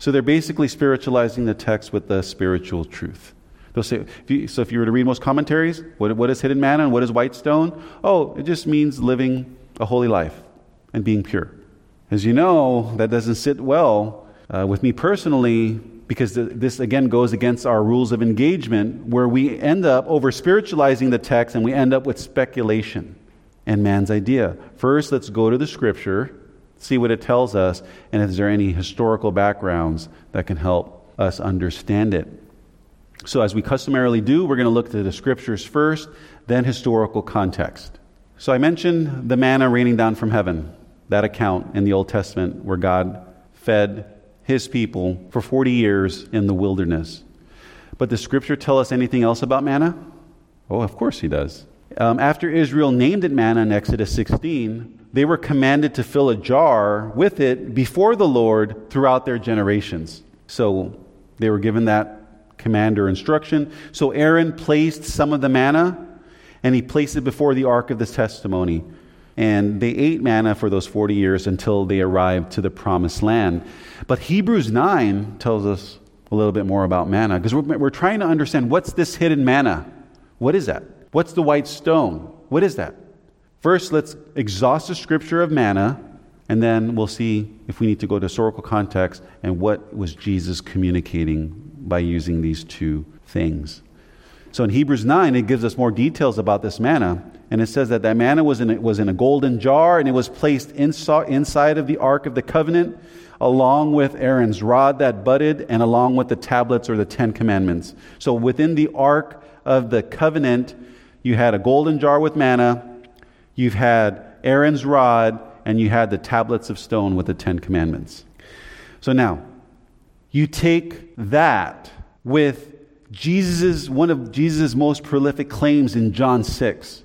Speaker 2: So they're basically spiritualizing the text with the spiritual truth. They'll say, if you, so if you were to read most commentaries, what, what is hidden manna and what is white stone? Oh, it just means living a holy life and being pure. As you know, that doesn't sit well uh, with me personally because th- this again goes against our rules of engagement where we end up over spiritualizing the text and we end up with speculation and man's idea. First, let's go to the scripture, see what it tells us, and if there are any historical backgrounds that can help us understand it. So, as we customarily do, we're going to look to the scriptures first, then historical context. So, I mentioned the manna raining down from heaven that account in the Old Testament where God fed his people for 40 years in the wilderness. But does Scripture tell us anything else about manna? Oh, of course he does. Um, after Israel named it manna in Exodus 16, they were commanded to fill a jar with it before the Lord throughout their generations. So they were given that command or instruction. So Aaron placed some of the manna and he placed it before the ark of the testimony and they ate manna for those 40 years until they arrived to the promised land. But Hebrews 9 tells us a little bit more about manna because we're, we're trying to understand what's this hidden manna? What is that? What's the white stone? What is that? First, let's exhaust the scripture of manna, and then we'll see if we need to go to historical context and what was Jesus communicating by using these two things. So in Hebrews 9, it gives us more details about this manna. And it says that that manna was in a, was in a golden jar and it was placed inside of the Ark of the Covenant along with Aaron's rod that budded and along with the tablets or the Ten Commandments. So within the Ark of the Covenant, you had a golden jar with manna, you've had Aaron's rod, and you had the tablets of stone with the Ten Commandments. So now, you take that with Jesus' one of Jesus' most prolific claims in John 6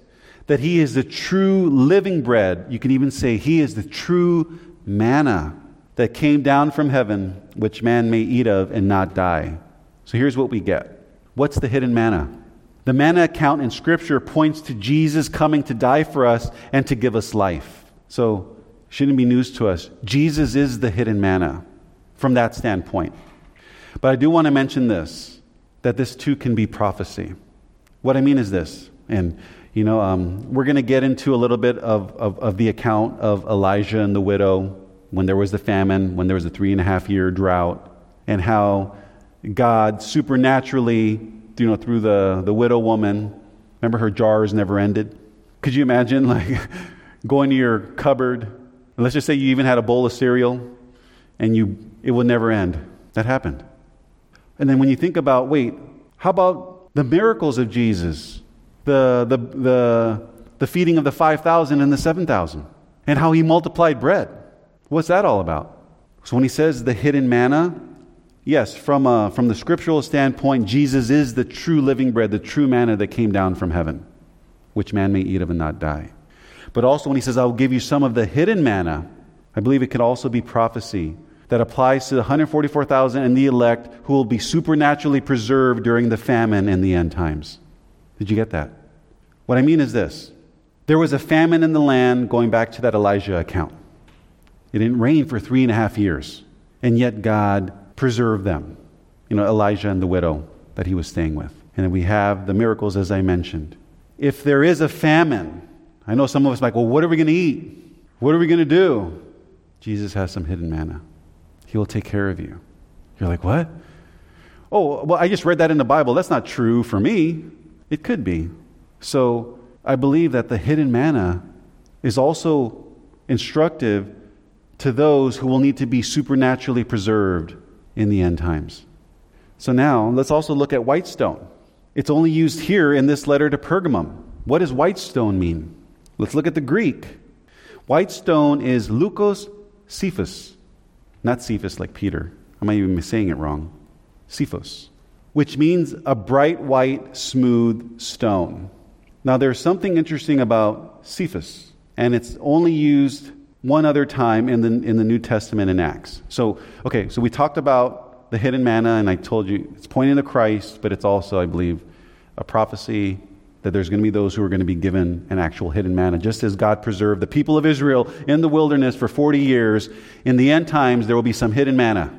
Speaker 2: that He is the true living bread. You can even say He is the true manna that came down from heaven, which man may eat of and not die. So here's what we get What's the hidden manna? The manna account in Scripture points to Jesus coming to die for us and to give us life. So, shouldn't be news to us. Jesus is the hidden manna from that standpoint. But I do want to mention this that this too can be prophecy. What I mean is this, and you know, um, we're going to get into a little bit of, of, of, the account of Elijah and the widow when there was the famine, when there was a three and a half year drought, and how God supernaturally, you know, through the, the widow woman, remember her jars never ended? Could you imagine, like, going to your cupboard, let's just say you even had a bowl of cereal, and you, it would never end? That happened. And then when you think about, wait, how about the miracles of Jesus? The, the, the, the feeding of the 5,000 and the 7,000, and how he multiplied bread. What's that all about? So when he says the hidden manna, yes, from, a, from the scriptural standpoint, Jesus is the true living bread, the true manna that came down from heaven, which man may eat of and not die. But also when he says, I will give you some of the hidden manna, I believe it could also be prophecy that applies to the 144,000 and the elect who will be supernaturally preserved during the famine in the end times. Did you get that? What I mean is this there was a famine in the land going back to that Elijah account. It didn't rain for three and a half years, and yet God preserved them. You know, Elijah and the widow that he was staying with. And then we have the miracles, as I mentioned. If there is a famine, I know some of us are like, well, what are we going to eat? What are we going to do? Jesus has some hidden manna. He will take care of you. You're like, what? Oh, well, I just read that in the Bible. That's not true for me. It could be. So I believe that the hidden manna is also instructive to those who will need to be supernaturally preserved in the end times. So now let's also look at white stone. It's only used here in this letter to Pergamum. What does white stone mean? Let's look at the Greek. White stone is leukos cephas. Not Cephas like Peter. I might even be saying it wrong. Cephos, which means a bright white, smooth stone. Now, there's something interesting about Cephas, and it's only used one other time in the, in the New Testament in Acts. So, okay, so we talked about the hidden manna, and I told you it's pointing to Christ, but it's also, I believe, a prophecy that there's going to be those who are going to be given an actual hidden manna. Just as God preserved the people of Israel in the wilderness for 40 years, in the end times, there will be some hidden manna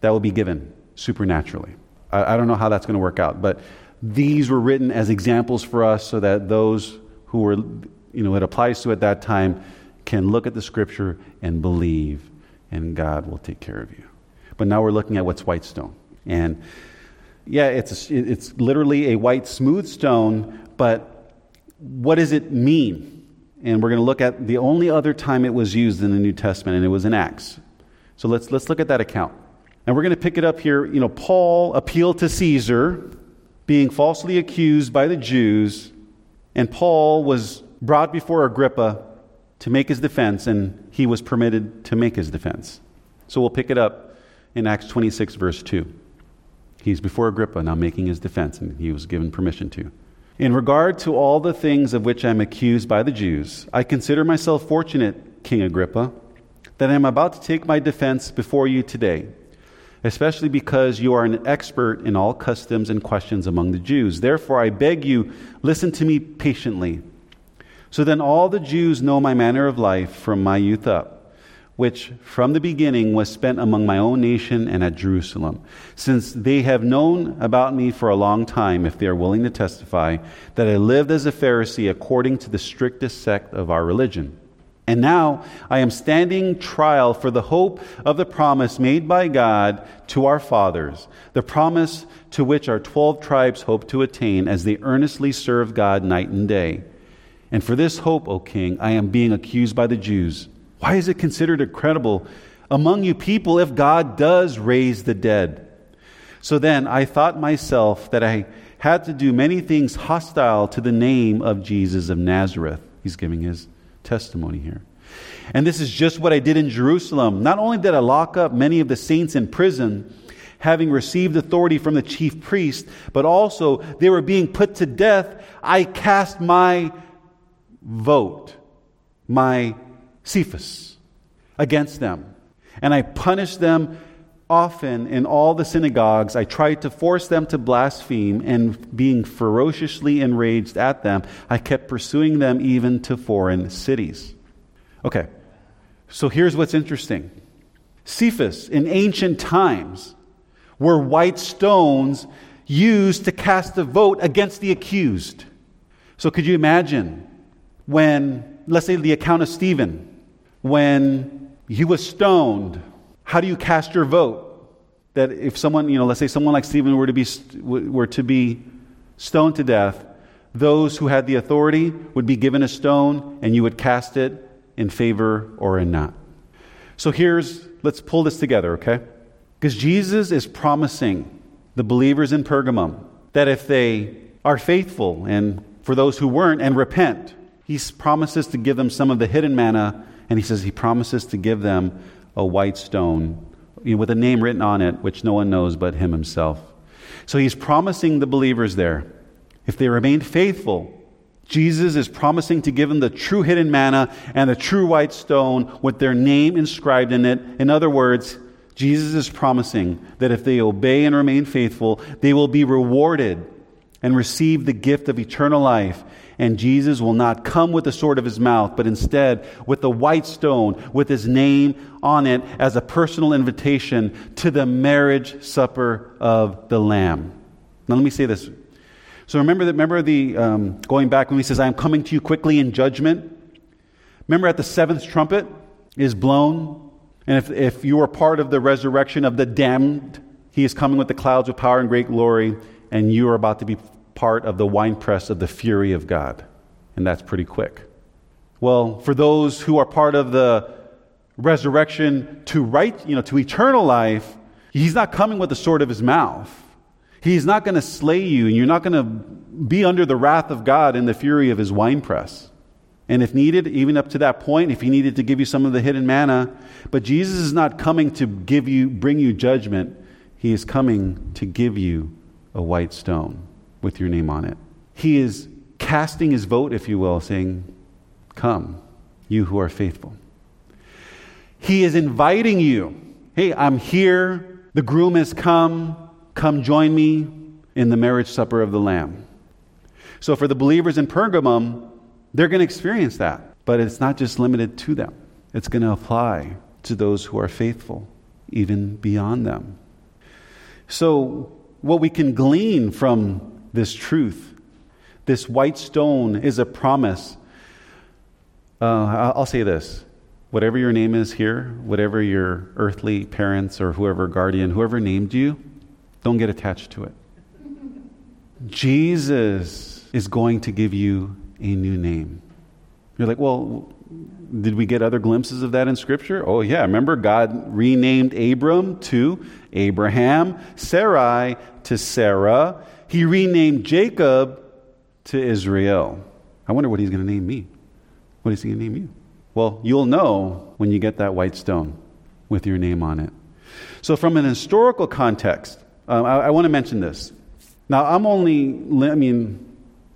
Speaker 2: that will be given supernaturally. I, I don't know how that's going to work out, but these were written as examples for us so that those who were, you know, it applies to at that time can look at the scripture and believe, and God will take care of you. But now we're looking at what's white stone. And yeah, it's, it's literally a white, smooth stone, but what does it mean? And we're going to look at the only other time it was used in the New Testament, and it was in Acts. So let's, let's look at that account. And we're going to pick it up here. You know, Paul appealed to Caesar, being falsely accused by the Jews, and Paul was brought before Agrippa to make his defense, and he was permitted to make his defense. So we'll pick it up in Acts 26, verse 2. He's before Agrippa now making his defense, and he was given permission to. In regard to all the things of which I am accused by the Jews, I consider myself fortunate, King Agrippa, that I am about to take my defense before you today, especially because you are an expert in all customs and questions among the Jews. Therefore, I beg you, listen to me patiently. So then all the Jews know my manner of life from my youth up which from the beginning was spent among my own nation and at Jerusalem, since they have known about me for a long time, if they are willing to testify, that I lived as a Pharisee according to the strictest sect of our religion. And now I am standing trial for the hope of the promise made by God to our fathers, the promise to which our twelve tribes hope to attain as they earnestly serve God night and day. And for this hope, O king, I am being accused by the Jews. Why is it considered incredible among you people if God does raise the dead? So then I thought myself that I had to do many things hostile to the name of Jesus of Nazareth. He's giving his testimony here. And this is just what I did in Jerusalem. Not only did I lock up many of the saints in prison, having received authority from the chief priest, but also they were being put to death. I cast my vote, my Cephas against them. And I punished them often in all the synagogues. I tried to force them to blaspheme, and being ferociously enraged at them, I kept pursuing them even to foreign cities. Okay, so here's what's interesting Cephas in ancient times were white stones used to cast a vote against the accused. So could you imagine when, let's say, the account of Stephen? when he was stoned. How do you cast your vote? That if someone, you know, let's say someone like Stephen were to be, were to be stoned to death, those who had the authority would be given a stone and you would cast it in favor or in not. So here's, let's pull this together, okay? Because Jesus is promising the believers in Pergamum that if they are faithful and for those who weren't and repent, he promises to give them some of the hidden manna, and he says he promises to give them a white stone you know, with a name written on it, which no one knows but him himself. So he's promising the believers there, if they remain faithful, Jesus is promising to give them the true hidden manna and the true white stone with their name inscribed in it. In other words, Jesus is promising that if they obey and remain faithful, they will be rewarded and receive the gift of eternal life. And Jesus will not come with the sword of his mouth, but instead with the white stone with his name on it as a personal invitation to the marriage supper of the Lamb. Now, let me say this. So remember that. Remember the um, going back when he says, "I am coming to you quickly in judgment." Remember at the seventh trumpet is blown, and if if you are part of the resurrection of the damned, he is coming with the clouds of power and great glory and you are about to be part of the winepress of the fury of God. And that's pretty quick. Well, for those who are part of the resurrection to right, you know, to eternal life, he's not coming with the sword of his mouth. He's not going to slay you, and you're not going to be under the wrath of God in the fury of his winepress. And if needed, even up to that point, if he needed to give you some of the hidden manna, but Jesus is not coming to give you, bring you judgment. He is coming to give you a white stone with your name on it. He is casting his vote, if you will, saying, Come, you who are faithful. He is inviting you. Hey, I'm here. The groom has come. Come join me in the marriage supper of the Lamb. So, for the believers in Pergamum, they're going to experience that. But it's not just limited to them, it's going to apply to those who are faithful, even beyond them. So, what we can glean from this truth. This white stone is a promise. Uh, I'll say this whatever your name is here, whatever your earthly parents or whoever guardian, whoever named you, don't get attached to it. Jesus is going to give you a new name. You're like, well, did we get other glimpses of that in Scripture? Oh, yeah. Remember, God renamed Abram to Abraham, Sarai to Sarah. He renamed Jacob to Israel. I wonder what he's going to name me. What is he going to name you? Well, you'll know when you get that white stone with your name on it. So, from an historical context, um, I, I want to mention this. Now, I'm only, I mean,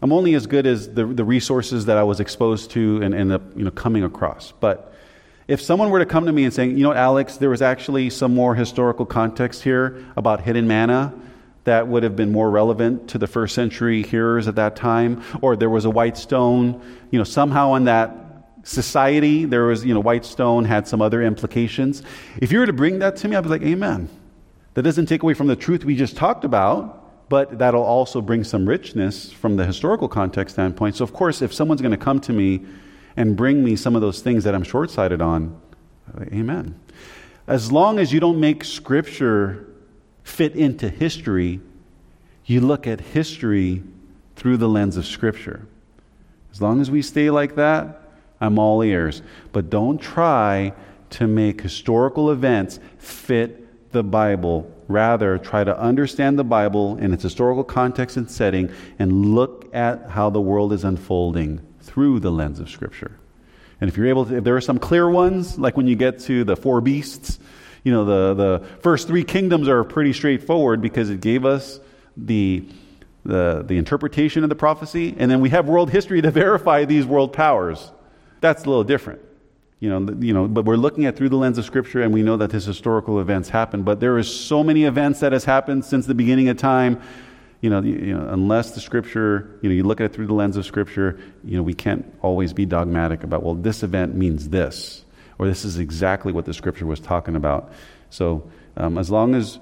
Speaker 2: I'm only as good as the, the resources that I was exposed to and end up you know, coming across. But if someone were to come to me and saying, you know, Alex, there was actually some more historical context here about hidden manna that would have been more relevant to the first century hearers at that time, or there was a white stone, you know, somehow in that society there was, you know, white stone had some other implications. If you were to bring that to me, I'd be like, Amen. That doesn't take away from the truth we just talked about, but that'll also bring some richness from the historical context standpoint. So, of course, if someone's going to come to me and bring me some of those things that I'm short sighted on. Amen. As long as you don't make Scripture fit into history, you look at history through the lens of Scripture. As long as we stay like that, I'm all ears. But don't try to make historical events fit the Bible. Rather, try to understand the Bible in its historical context and setting and look at how the world is unfolding through the lens of Scripture. And if you're able to, if there are some clear ones, like when you get to the four beasts, you know, the, the first three kingdoms are pretty straightforward because it gave us the, the, the interpretation of the prophecy, and then we have world history to verify these world powers. That's a little different. You know, you know, but we're looking at through the lens of Scripture, and we know that these historical events happen. But there is so many events that has happened since the beginning of time you know, you know, unless the scripture, you know, you look at it through the lens of scripture, you know, we can't always be dogmatic about, well, this event means this, or this is exactly what the scripture was talking about. So, um, as long as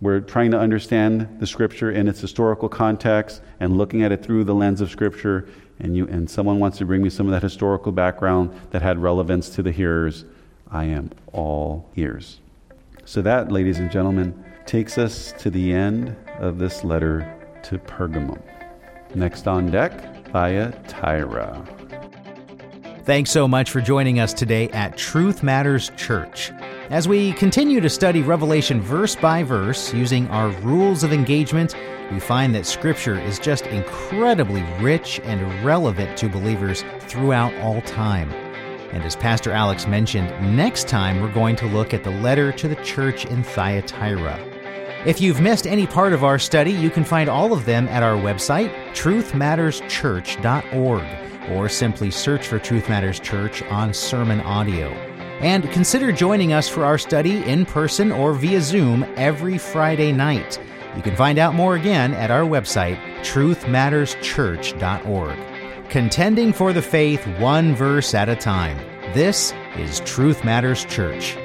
Speaker 2: we're trying to understand the scripture in its historical context and looking at it through the lens of scripture, and, you, and someone wants to bring me some of that historical background that had relevance to the hearers, I am all ears. So, that, ladies and gentlemen, takes us to the end of this letter to Pergamum. Next on deck, Thyatira.
Speaker 1: Thanks so much for joining us today at Truth Matters Church. As we continue to study Revelation verse by verse using our rules of engagement, we find that Scripture is just incredibly rich and relevant to believers throughout all time. And as Pastor Alex mentioned, next time we're going to look at the letter to the church in Thyatira. If you've missed any part of our study, you can find all of them at our website, truthmatterschurch.org, or simply search for Truth Matters Church on Sermon Audio. And consider joining us for our study in person or via Zoom every Friday night. You can find out more again at our website, truthmatterschurch.org. Contending for the faith one verse at a time. This is Truth Matters Church.